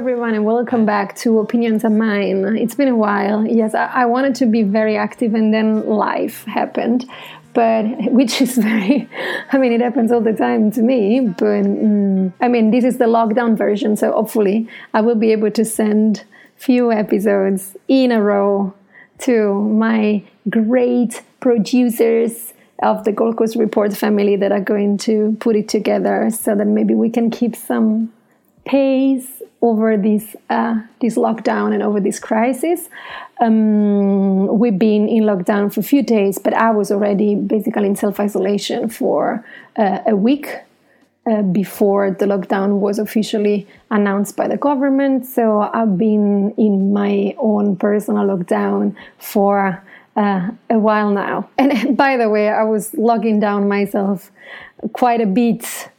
everyone, and welcome back to Opinions of Mine. It's been a while. Yes, I, I wanted to be very active, and then life happened but which is very i mean it happens all the time to me but mm, i mean this is the lockdown version so hopefully i will be able to send few episodes in a row to my great producers of the Gold Coast Report family that are going to put it together so that maybe we can keep some pace over this uh, this lockdown and over this crisis. Um, we've been in lockdown for a few days, but I was already basically in self isolation for uh, a week uh, before the lockdown was officially announced by the government. So I've been in my own personal lockdown for uh, a while now. And by the way, I was logging down myself quite a bit.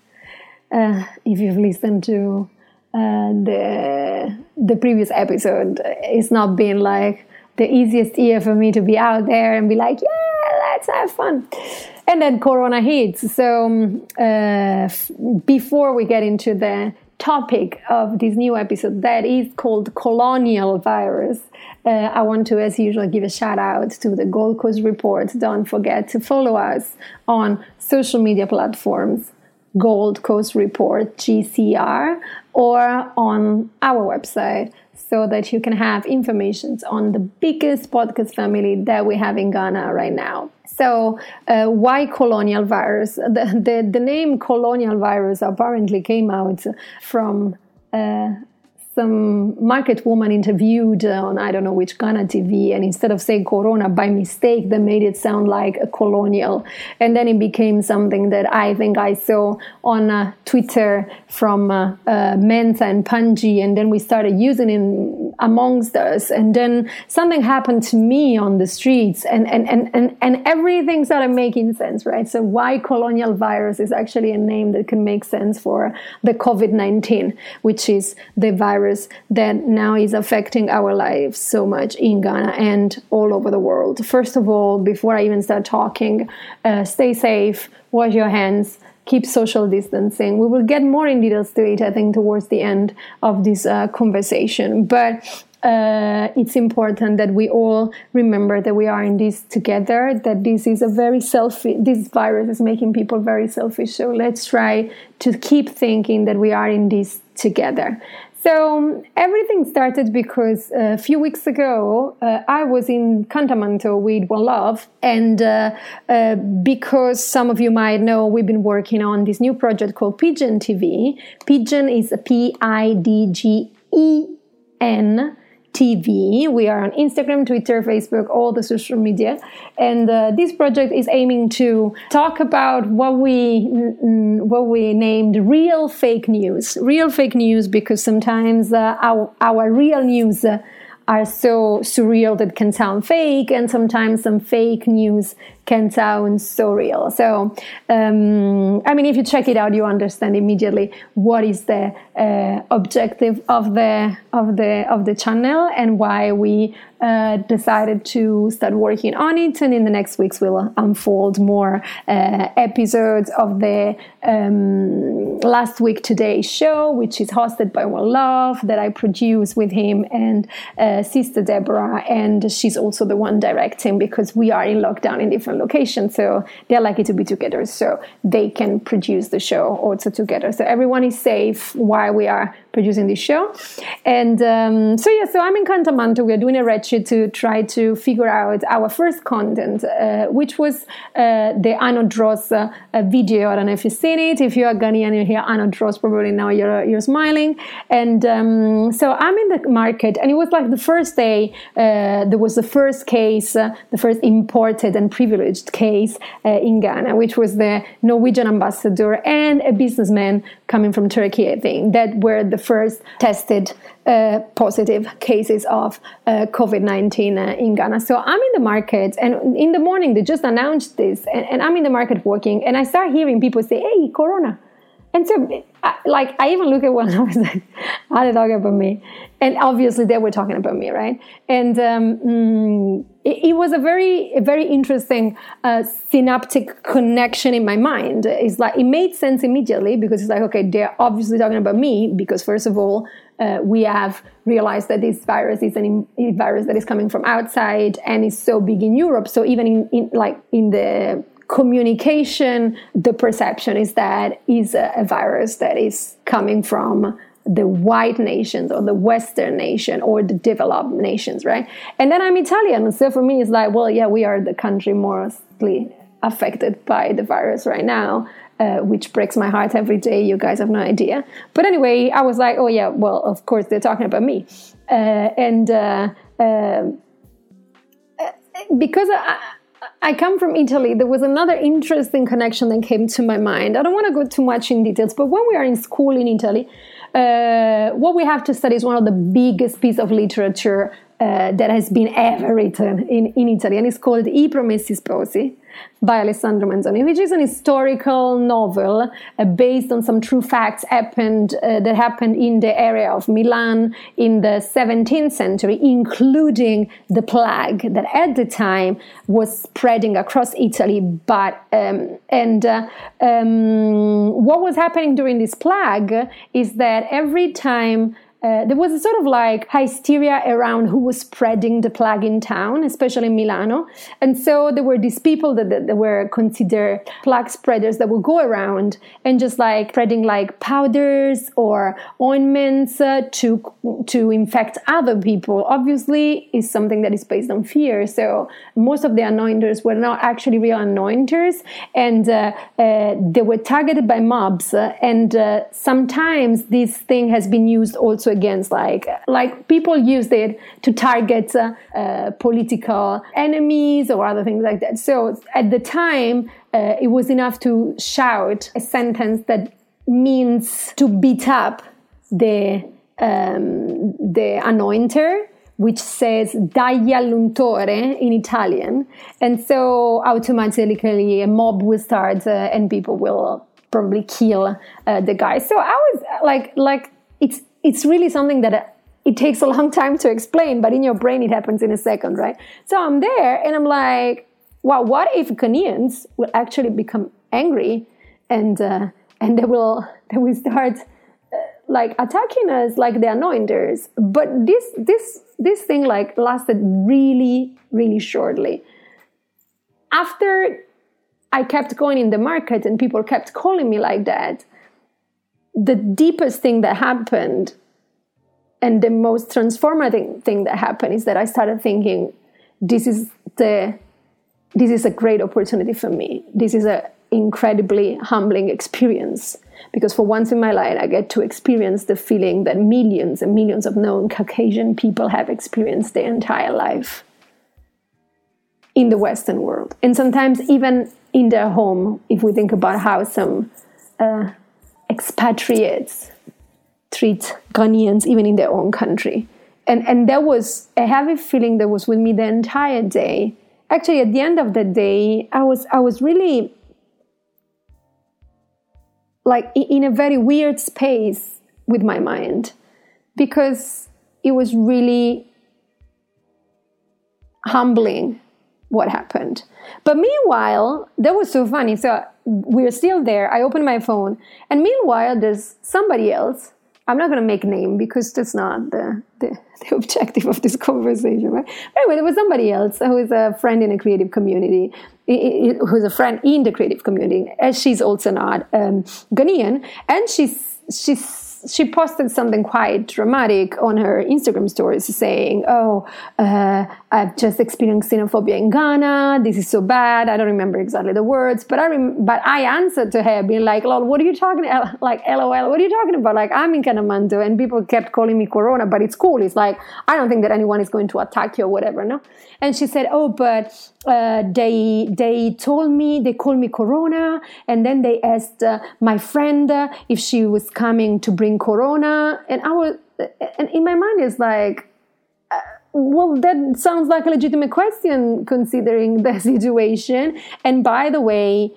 Uh, if you've listened to uh, the the previous episode, it's not been like the easiest year for me to be out there and be like, yeah, let's have fun. And then Corona hits. So um, uh, before we get into the topic of this new episode that is called colonial virus. Uh, I want to, as usual, give a shout out to the Gold Coast Report. Don't forget to follow us on social media platforms Gold Coast Report GCR or on our website so that you can have information on the biggest podcast family that we have in Ghana right now. So, uh, why colonial virus? The, the, the, name colonial virus apparently came out from uh, some market woman interviewed on I don't know which Ghana TV, and instead of saying Corona by mistake, they made it sound like a colonial, and then it became something that I think I saw on uh, Twitter from uh, uh, Mensa and Panji, and then we started using it amongst us, and then something happened to me on the streets, and and and and, and everything started making sense, right? So why colonial virus is actually a name that can make sense for the COVID nineteen, which is the virus virus that now is affecting our lives so much in Ghana and all over the world. First of all, before I even start talking, uh, stay safe, wash your hands, keep social distancing. We will get more in details to it, I think, towards the end of this uh, conversation. But uh, it's important that we all remember that we are in this together, that this is a very selfish, this virus is making people very selfish. So let's try to keep thinking that we are in this together. So everything started because uh, a few weeks ago uh, I was in Kantamanto with One Love, and uh, uh, because some of you might know, we've been working on this new project called Pidgen TV. Pidgen is a P I D G E N TV. We are on Instagram, Twitter, Facebook, all the social media. And uh, this project is aiming to talk about what we what we named real fake news. Real fake news because sometimes uh, our our real news. Uh, are so surreal that can sound fake, and sometimes some fake news can sound so real. So, um, I mean, if you check it out, you understand immediately what is the uh, objective of the of the of the channel and why we uh, decided to start working on it. And in the next weeks, we'll unfold more uh, episodes of the um, last week today show, which is hosted by One Love that I produce with him and uh, Sister Deborah, and she's also the one directing because we are in lockdown in different location, so they're likely to be together, so they can produce the show also together. So everyone is safe while we are producing this show. And um, so yeah, so I'm in Kantamanto. We're doing a redshift to try to figure out our first content, uh, which was uh, the Ano Dross uh, video. I don't know if you've seen it. If you are Ghanaian, you hear Ano Dross, probably now you're you're smiling. And um, so I'm in the market, and it was like the first day. Uh, there was the first case, uh, the first imported and privileged case uh, in Ghana, which was the Norwegian ambassador and a businessman coming from Turkey, I think, that were the first tested uh, positive cases of uh, COVID 19 uh, in Ghana. So I'm in the market, and in the morning they just announced this, and, and I'm in the market working, and I start hearing people say, Hey, Corona. And so, like, I even look at one, I was like, are they talking about me? And obviously, they were talking about me, right? And um, mm, it, it, was a very, very interesting uh, synaptic connection in my mind. It's like, it made sense immediately because it's like, okay, they're obviously talking about me because, first of all, uh, we have realized that this virus is an, a virus that is coming from outside and is so big in Europe. So even in, in like in the communication, the perception is that is a, a virus that is coming from the white nations or the Western nation or the developed nations, right? And then I'm Italian, so for me it's like, well, yeah, we are the country mostly affected by the virus right now. Uh, which breaks my heart every day. You guys have no idea. But anyway, I was like, oh yeah, well, of course they're talking about me, uh, and uh, uh because I, I come from Italy, there was another interesting connection that came to my mind. I don't want to go too much in details, but when we are in school in Italy, uh, what we have to study is one of the biggest pieces of literature uh, that has been ever written in, in Italy, and it's called I Promessi Sposi by Alessandro Manzoni, which is an historical novel uh, based on some true facts happened uh, that happened in the area of Milan in the 17th century, including the plague that at the time was spreading across Italy. But um, and uh, um, what was happening during this plague is that every time uh, there was a sort of like hysteria around who was spreading the plague in town, especially in Milano. And so there were these people that, that, that, were considered plague spreaders that would go around and just like spreading like powders or ointments uh, to, to infect other people. Obviously, is something that is based on fear. So most of the anointers were not actually real anointers and uh, uh they were targeted by mobs. and uh, sometimes this thing has been used also against like like people used it to target uh, uh, political enemies or other things like that. So at the time, uh, it was enough to shout a sentence that means to beat up the um, the anointer which says dagli all'untore in Italian. And so automatically a mob will start uh, and people will probably kill uh, the guy. So I was like, like it's it's really something that uh, it takes a long time to explain, but in your brain it happens in a second, right? So I'm there and I'm like, wow, what if Ghanaians will actually become angry and uh, and they will they will start uh, like attacking us like the anointers? But this this this thing like lasted really really shortly. After I kept going in the market and people kept calling me like that, the deepest thing that happened and the most transformative thing that happened is that I started thinking, this is the this is a great opportunity for me. This is an incredibly humbling experience because for once in my life I get to experience the feeling that millions and millions of known Caucasian people have experienced their entire life in the Western world, and sometimes even in their home. If we think about how some uh, expatriates treat Ghanaians even in their own country. And, and there was a heavy feeling that was with me the entire day. Actually, at the end of the day, I was, I was really like in a very weird space with my mind because it was really humbling what happened. But meanwhile, that was so funny. So we're still there. I open my phone, and meanwhile, there's somebody else. I'm not going to make name because that's not the, the, the, objective of this conversation, right? Anyway, there was somebody else who is a friend in a creative community, who's a friend in the creative community, as she's also not um, Ghanaian, and she's she's she posted something quite dramatic on her Instagram stories saying, Oh, uh, I've just experienced xenophobia in Ghana. This is so bad. I don't remember exactly the words, but I rem- but I answered to her being like, Lol, what are you talking like LOL, what are you talking about? Like I'm in Kantamanto and people kept calling me Corona, but it's cool. It's like I don't think that anyone is going to attack you or whatever, no? And she said, Oh, but uh, they they told me they called me Corona, and then they asked uh, my friend uh, if she was coming to bring Corona, and I was and in my mind is like. Uh, well, that sounds like a legitimate question considering the situation. And by the way,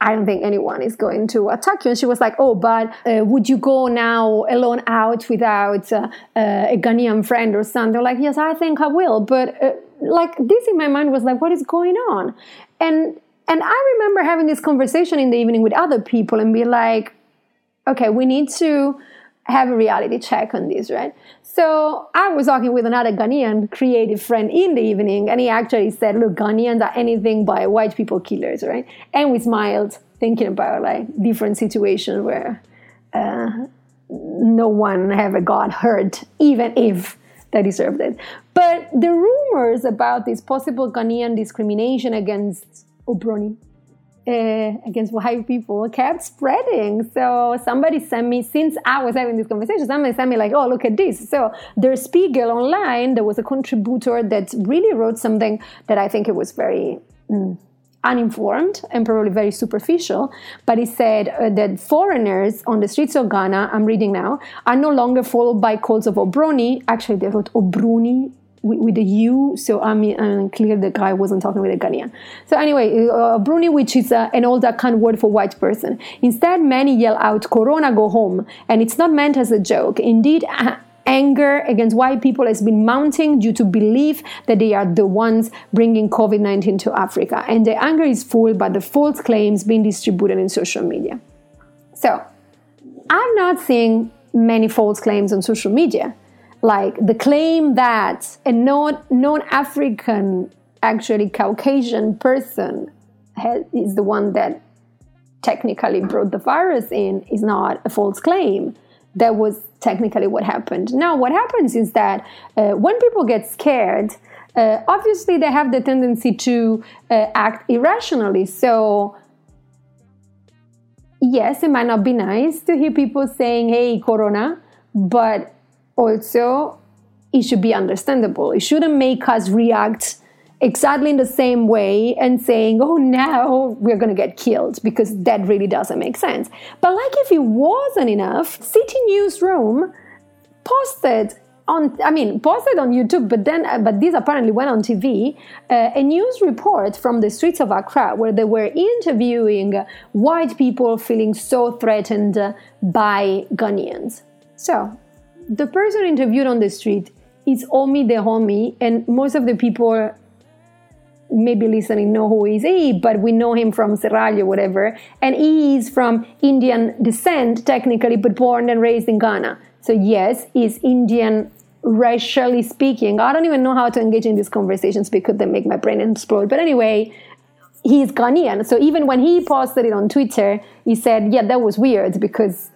I don't think anyone is going to attack you. And she was like, Oh, but uh, would you go now alone out without uh, uh, a Ghanaian friend or something? Like, yes, I think I will. But uh, like this in my mind was like, what is going on? And and I remember having this conversation in the evening with other people and be like, okay, we need to have a reality check on this, right? So I was talking with another Ghanaian creative friend in the evening, and he actually said, "Look, Ghanaians are anything but white people killers, right?" And we smiled, thinking about like different situations where uh, no one ever got hurt, even if they deserved it. But the rumors about this possible Ghanaian discrimination against Obroni uh, against white people kept spreading. So somebody sent me, since I was having this conversation, somebody sent me like, oh, look at this. So Der Spiegel online, there was a contributor that really wrote something that I think it was very mm, uninformed and probably very superficial. But he said uh, that foreigners on the streets of Ghana, I'm reading now, are no longer followed by calls of Obroni. Actually, they wrote Obruni with, with the U, so I'm, I'm clear the guy wasn't talking with a Ghanaian. So anyway, uh, Bruni, which is uh, an old Akan word for white person. Instead, many yell out, Corona, go home. And it's not meant as a joke. Indeed, anger against white people has been mounting due to belief that they are the ones bringing COVID 19 to Africa. And the anger is fueled by the false claims being distributed in social media. So, I'm not seeing many false claims on social media like the claim that a non non African, actually Caucasian person has, is the one that technically brought the virus in is not a false claim. That was technically what happened. Now, what happens is that uh, when people get scared, uh, obviously they have the tendency to uh, act irrationally. So, yes, it might not be nice to hear people saying, hey, Corona, but also it should be understandable. It shouldn't make us react exactly in the same way and saying, oh, now we're going to get killed because that really doesn't make sense. But like if it wasn't enough, City Newsroom posted on, I mean, posted on YouTube, but then, uh, but this apparently went on TV, uh, a news report from the streets of Accra where they were interviewing white people feeling so threatened by Ghanaians. So the person interviewed on the street is Omi the homie, and most of the people maybe listening know who he is, but we know him from Serrallo, whatever. And he is from Indian descent, technically, but born and raised in Ghana. So, yes, he's Indian racially speaking. I don't even know how to engage in these conversations because they make my brain explode. But anyway, he's Ghanaian. So even when he posted it on Twitter, he said, Yeah, that was weird because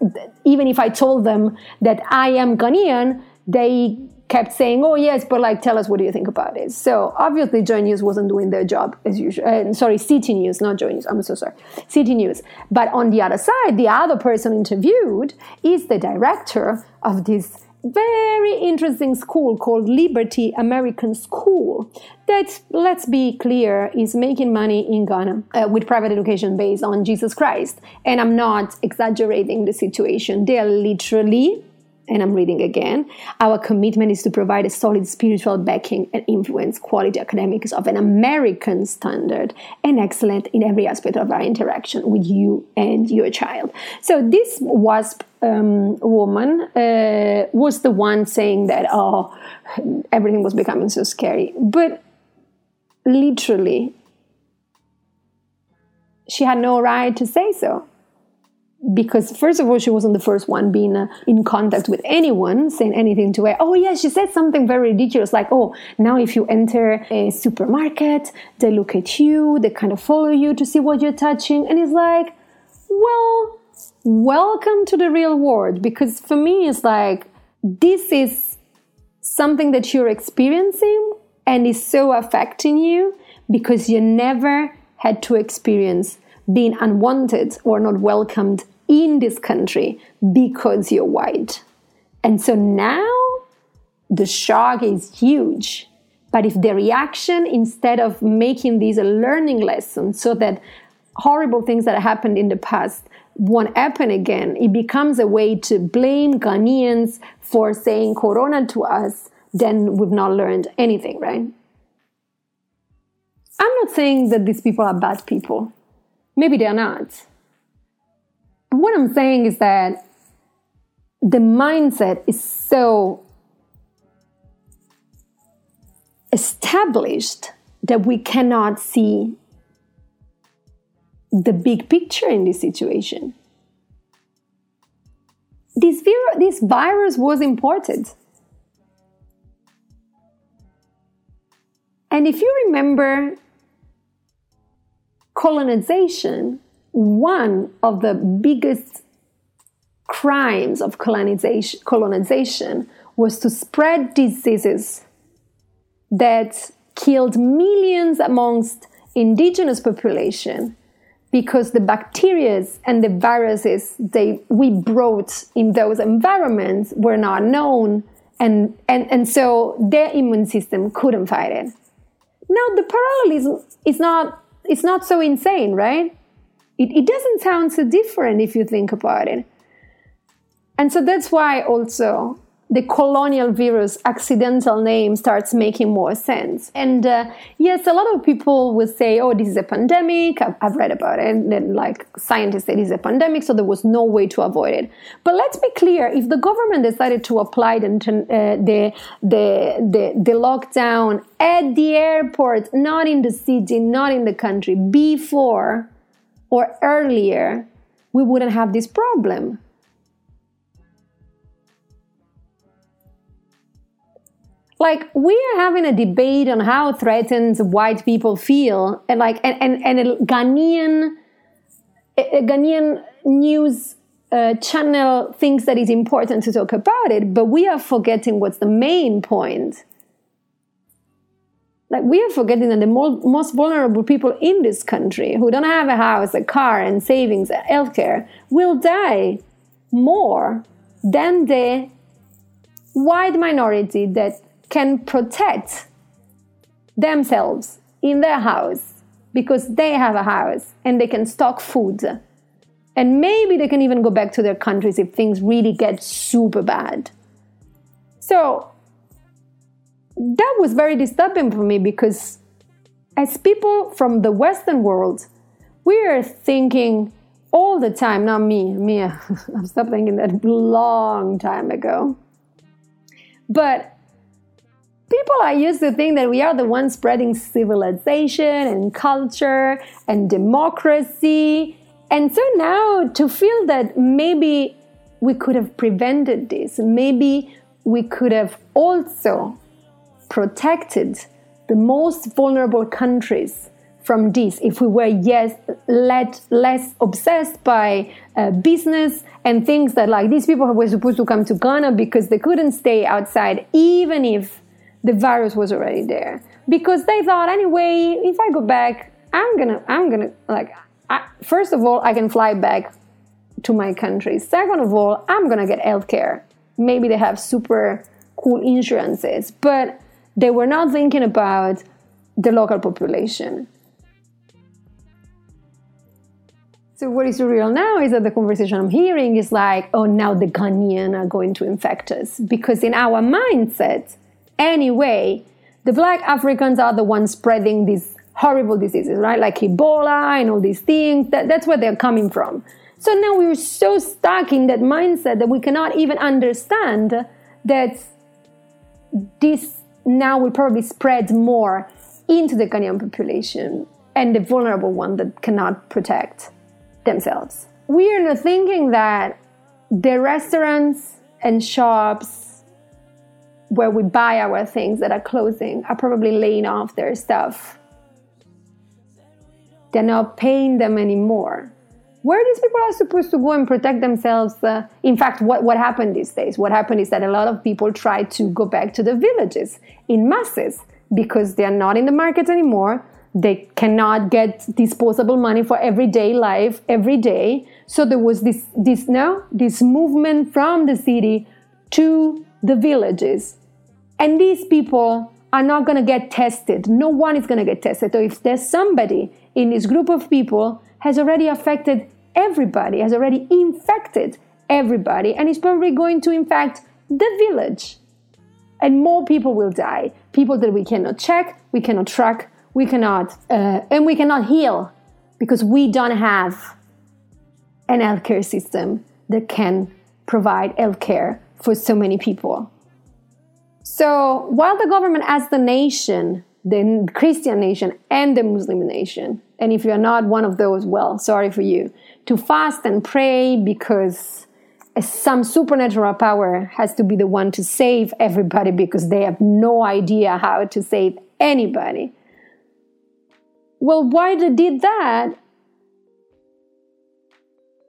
even if I told them that I am Ghanaian, they kept saying, "Oh yes, but like, tell us what do you think about it?" So obviously, Joy News wasn't doing their job as usual. Uh, sorry, City News, not Joy News. I'm so sorry, City News. But on the other side, the other person interviewed is the director of this very interesting school called Liberty American School that, let's be clear, is making money in Ghana uh, with private education based on Jesus Christ. And I'm not exaggerating the situation. They are literally and I'm reading again, our commitment is to provide a solid spiritual backing and influence quality academics of an American standard and excellent in every aspect of our interaction with you and your child. So this WASP um, woman uh, was the one saying that, oh, everything was becoming so scary. But literally, she had no right to say so because first of all she wasn't the first one being uh, in contact with anyone saying anything to her. Oh yeah she said something very ridiculous like oh now if you enter a supermarket they look at you they kind of follow you to see what you're touching. And it's like well welcome to the real world because for me it's like this is something that you're experiencing and is so affecting you because you never had to experience being unwanted or not welcomed in this country because you're white. And so now the shock is huge. But if the reaction, instead of making this a learning lesson so that horrible things that happened in the past won't happen again, it becomes a way to blame Ghanaians for saying Corona to us, then we've not learned anything, right? I'm not saying that these people are bad people. Maybe they're not what I'm saying is that the mindset is so established that we cannot see the big picture in this situation. this, vir- this virus was imported. And if you remember colonization, one of the biggest crimes of colonization, colonization was to spread diseases that killed millions amongst indigenous population because the bacteria and the viruses they we brought in those environments were not known and, and, and so their immune system couldn't fight it. Now the parallelism is not it's not so insane, right? It, it doesn't sound so different if you think about it. And so that's why also the colonial virus accidental name starts making more sense. And uh, yes, a lot of people will say, oh, this is a pandemic. I've, I've read about it. And then, like, scientists this is a pandemic, so there was no way to avoid it. But let's be clear if the government decided to apply the, uh, the, the, the, the lockdown at the airport, not in the city, not in the country, before or earlier, we wouldn't have this problem. like we are having a debate on how threatened white people feel and like and and, and a Ghanaian a Ghanaian news uh, channel thinks that it's important to talk about it, but we are forgetting what's the main point. Like we are forgetting that the most vulnerable people in this country who don't have a house, a car, and savings, healthcare will die more than the white minority that can protect themselves in their house because they have a house and they can stock food. And maybe they can even go back to their countries if things really get super bad. So that was very disturbing for me because as people from the Western world, we are thinking all the time, not me, me, I've stopped thinking that long time ago. But people are used to think that we are the ones spreading civilization and culture and democracy. And so now to feel that maybe we could have prevented this, maybe we could have also protected the most vulnerable countries from this. If we were yes let less obsessed by uh, business and things that like these people were supposed to come to Ghana because they couldn't stay outside even if the virus was already there. Because they thought anyway if i go back i'm gonna i'm gonna like I, first of all i can fly back to my country. Second of all i'm gonna get healthcare. Maybe they have super cool insurances. But they were not thinking about the local population so what is real now is that the conversation I'm hearing is like, oh, now the Ghanaian are going to infect us. Because in our mindset, anyway, the black Africans are the ones spreading these horrible diseases, right? Like Ebola and all these things. That, that's where they're coming from. So now we're so stuck in that mindset that we cannot even understand that this now will probably spread more into the Ghanaian population and the vulnerable one that cannot protect themselves. We are not thinking that the restaurants and shops where we buy our things that are closing are probably laying off their stuff. They're not paying them anymore. Where these people are supposed to go and protect themselves? Uh, in fact, what, what happened these days? What happened is that a lot of people try to go back to the villages in masses because they are not in the market anymore. They cannot get disposable money for everyday life every day. So there was this, this no, this movement from the city to the villages and these people are not going to get tested. No one is going to get tested. So if there's somebody in this group of people has already affected everybody, has already infected everybody, and is probably going to infect the village. And more people will die. People that we cannot check, we cannot track, we cannot, uh, and we cannot heal because we don't have an healthcare system that can provide healthcare for so many people. So while the government as the nation, the Christian nation and the Muslim nation, and if you're not one of those, well, sorry for you, to fast and pray because some supernatural power has to be the one to save everybody because they have no idea how to save anybody. Well, why they did that?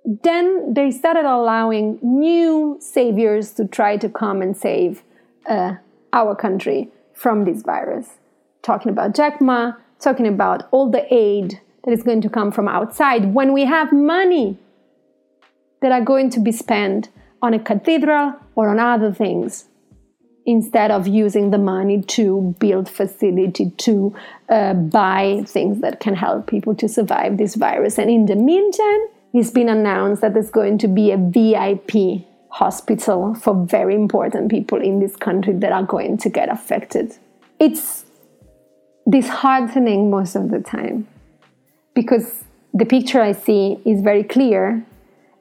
Then they started allowing new saviors to try to come and save uh, our country from this virus. Talking about Jack Ma, talking about all the aid that is going to come from outside when we have money that are going to be spent on a cathedral or on other things instead of using the money to build facility to uh, buy things that can help people to survive this virus. And in the meantime it's been announced that there's going to be a vip hospital for very important people in this country that are going to get affected. It's disheartening most of the time because the picture i see is very clear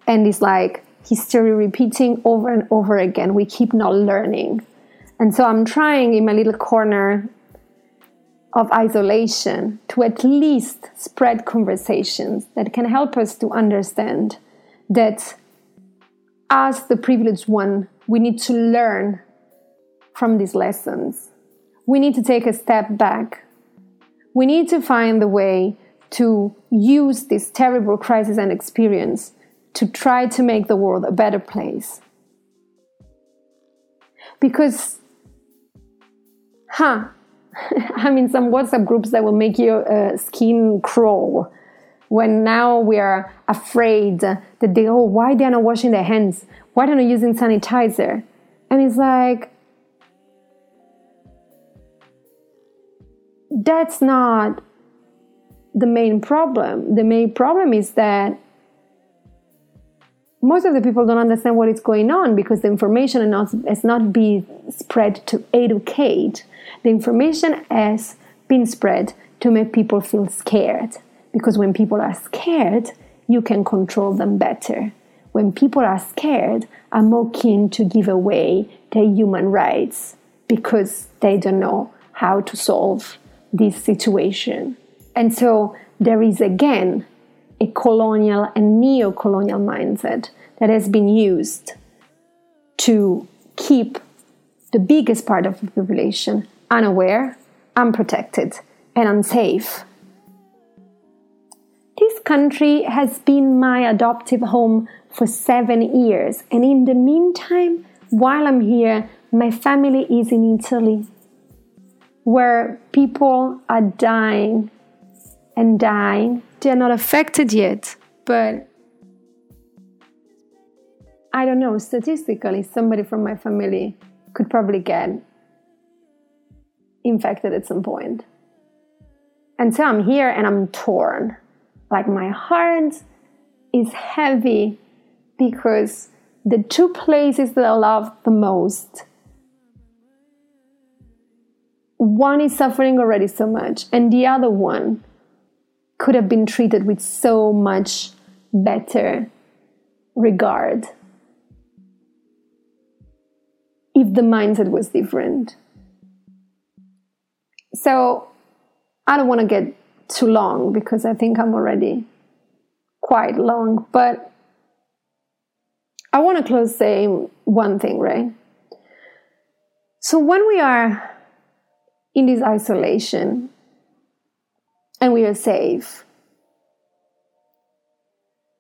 and it's like history repeating over and over again. We keep not learning. And so I'm trying in my little corner of isolation to at least spread conversations that can help us to understand that as the privileged one, we need to learn from these lessons. We need to take a step back. We need to find the way to use this terrible crisis and experience to try to make the world a better place. Because, huh, I'm in some WhatsApp groups that will make your uh, skin crawl when now we are afraid that they, oh, why they're not washing their hands? Why they're not using sanitizer? And it's like, that's not the main problem. The main problem is that most of the people don't understand what is going on because the information has not been spread to educate. The information has been spread to make people feel scared. Because when people are scared, you can control them better. When people are scared, are more keen to give away their human rights because they don't know how to solve this situation. And so there is again a colonial and neo colonial mindset that has been used to keep the biggest part of the population unaware, unprotected, and unsafe. This country has been my adoptive home for seven years, and in the meantime, while I'm here, my family is in Italy, where people are dying and dying they're not affected yet, but I don't know, statistically, somebody from my family could probably get infected at some point. And so I'm here and I'm torn. Like my heart is heavy because the two places that I love the most one is suffering already so much, and the other one could have been treated with so much better regard if the mindset was different. So I don't want to get too long because I think I'm already quite long, but I want to close saying one thing, right? So when we are in this isolation, and we are safe.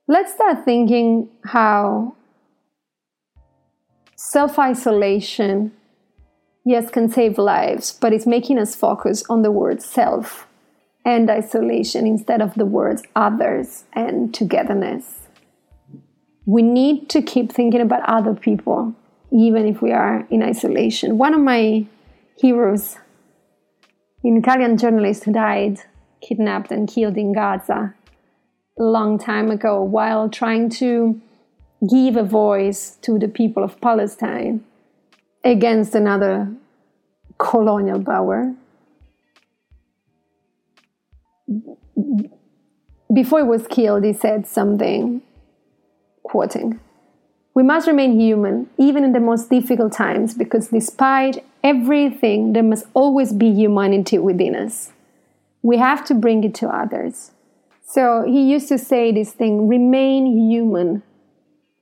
Let's start thinking how self isolation, yes, can save lives, but it's making us focus on the word self and isolation instead of the words others and togetherness. We need to keep thinking about other people, even if we are in isolation. One of my heroes, an Italian journalist who died kidnapped and killed in Gaza a long time ago while trying to give a voice to the people of Palestine against another colonial power. Before he was killed, he said something, quoting, We must remain human, even in the most difficult times, because despite everything, there must always be humanity within us we have to bring it to others. So he used to say this thing remain human.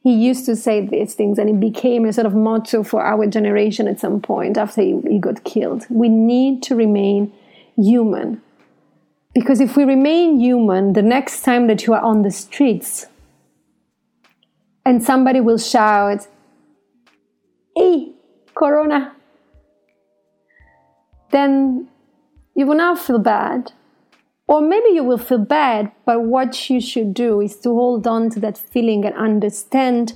he used to say these things and it became a sort of motto for our generation at some point after he, he got killed. We need to remain human. Because if we remain human, the next time that you are on the streets and somebody will shout, Hey, Corona, then you will not feel bad. Or maybe you will feel bad, but what you should do is to hold on to that feeling and understand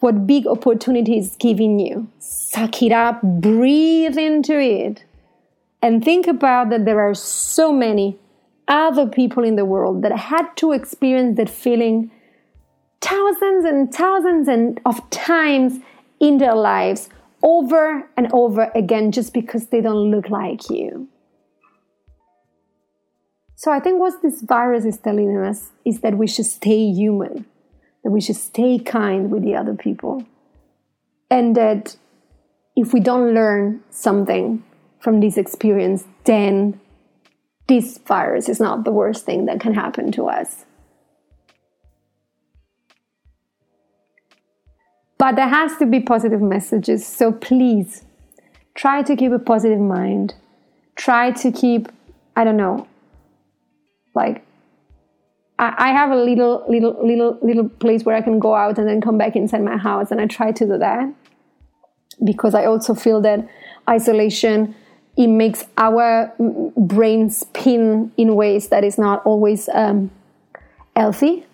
what big opportunity is giving you. Suck it up, breathe into it, and think about that there are so many other people in the world that had to experience that feeling thousands and thousands and of times in their lives over and over again just because they don't look like you. So I think what this virus is telling us is that we should stay human, that we should stay kind with the other people, and that if we don't learn something from this experience, then this virus is not the worst thing that can happen to us. But there has to be positive messages. So please try to keep a positive mind. Try to keep, I don't know, like I, have a little little little little place where I can go out and then come back inside my house and I try to do that because I also feel that isolation it makes our brain spin in ways that is not always um, healthy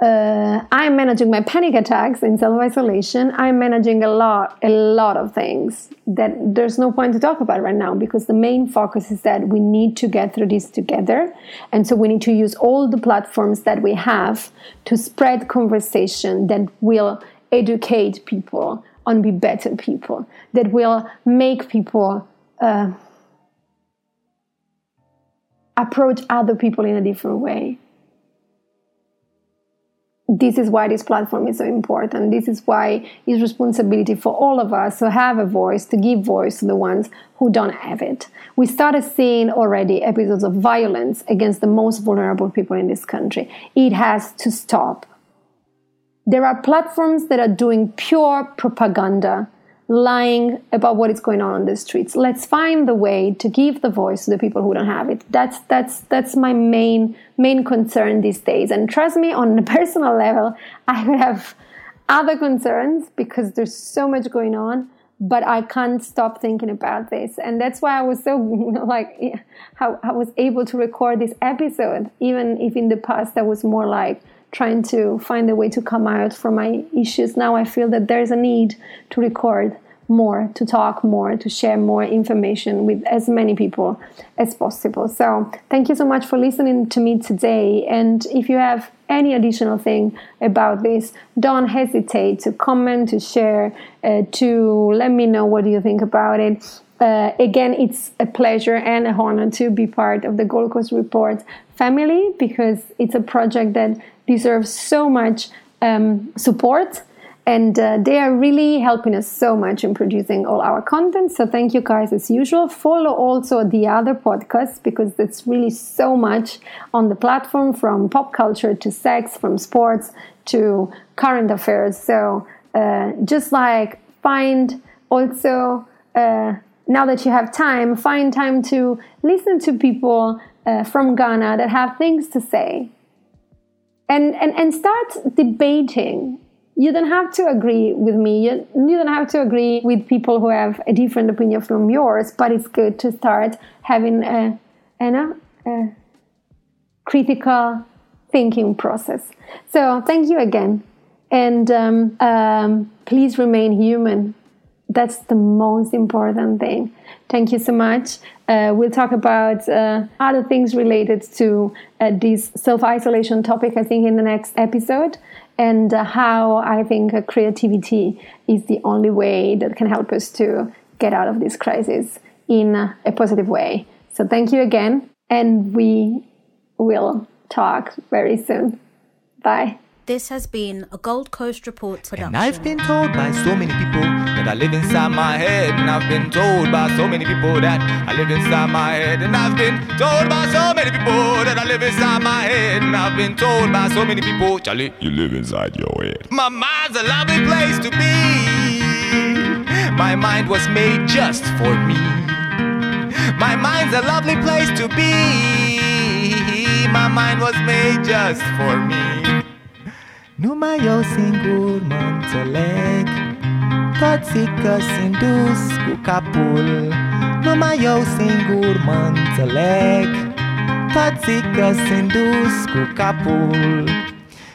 uh, I'm managing my panic attacks in self isolation. I'm managing a lot, a lot of things that there's no point to talk about right now because the main focus is that we need to get through this together. And so we need to use all the platforms that we have to spread conversation that will educate people on be better people, that will make people uh, approach other people in a different way this is why this platform is so important. This is why it's responsibility for all of us to have a voice, to give voice to the ones who don't have it. We started seeing already episodes of violence against the most vulnerable people in this country. It has to stop. There are platforms that are doing pure propaganda lying about what is going on on the streets. Let's find the way to give the voice to the people who don't have it. That's that's that's my main main concern these days. And trust me, on a personal level, I would have other concerns because there's so much going on. But I can't stop thinking about this, and that's why I was so like how I was able to record this episode, even if in the past I was more like trying to find a way to come out from my issues. Now I feel that there's a need to record more, to talk more, to share more information with as many people as possible. So, thank you so much for listening to me today. And if you have any additional thing about this, don't hesitate to comment, to share, uh, to let me know what you think about it. Uh, again, it's a pleasure and a honor to be part of the Gold Coast Report family because it's a project that deserves so much um, support and uh, they are really helping us so much in producing all our content. So thank you guys as usual. Follow also the other podcasts because there's really so much on the platform from pop culture to sex from sports to current affairs. So uh, just like find also uh, now that you have time find time to listen to people uh, from ghana that have things to say. And, and, and start debating. You don't have to agree with me. You, you don't have to agree with people who have a different opinion from yours, but it's good to start having a, a, a critical thinking process. So, thank you again. And um, um, please remain human. That's the most important thing. Thank you so much. Uh, we'll talk about uh, other things related to uh, this self isolation topic, I think, in the next episode, and uh, how I think uh, creativity is the only way that can help us to get out of this crisis in a positive way. So, thank you again, and we will talk very soon. Bye. This has been a Gold Coast Report production. And I've been told by so many people that I live inside my head. And I've been told by so many people that I live inside my head. And I've been told by so many people that I live inside my head. And I've been told by so many people, Charlie, you live inside your head. My mind's a lovely place to be. My mind was made just for me. My mind's a lovely place to be. My mind was made just for me. Numai eu singur mă înțeleg. Toți că se dus cu capul. Numai eu singur mă înțeleg. Toți că se dus cu capul.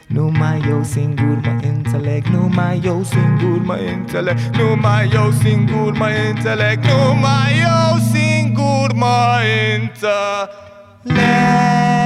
Numai eu singur mă înțeleg Numai eu singur mă înțeleg. Numai eu singur mă înțeleg Numai eu singur mă înțeleg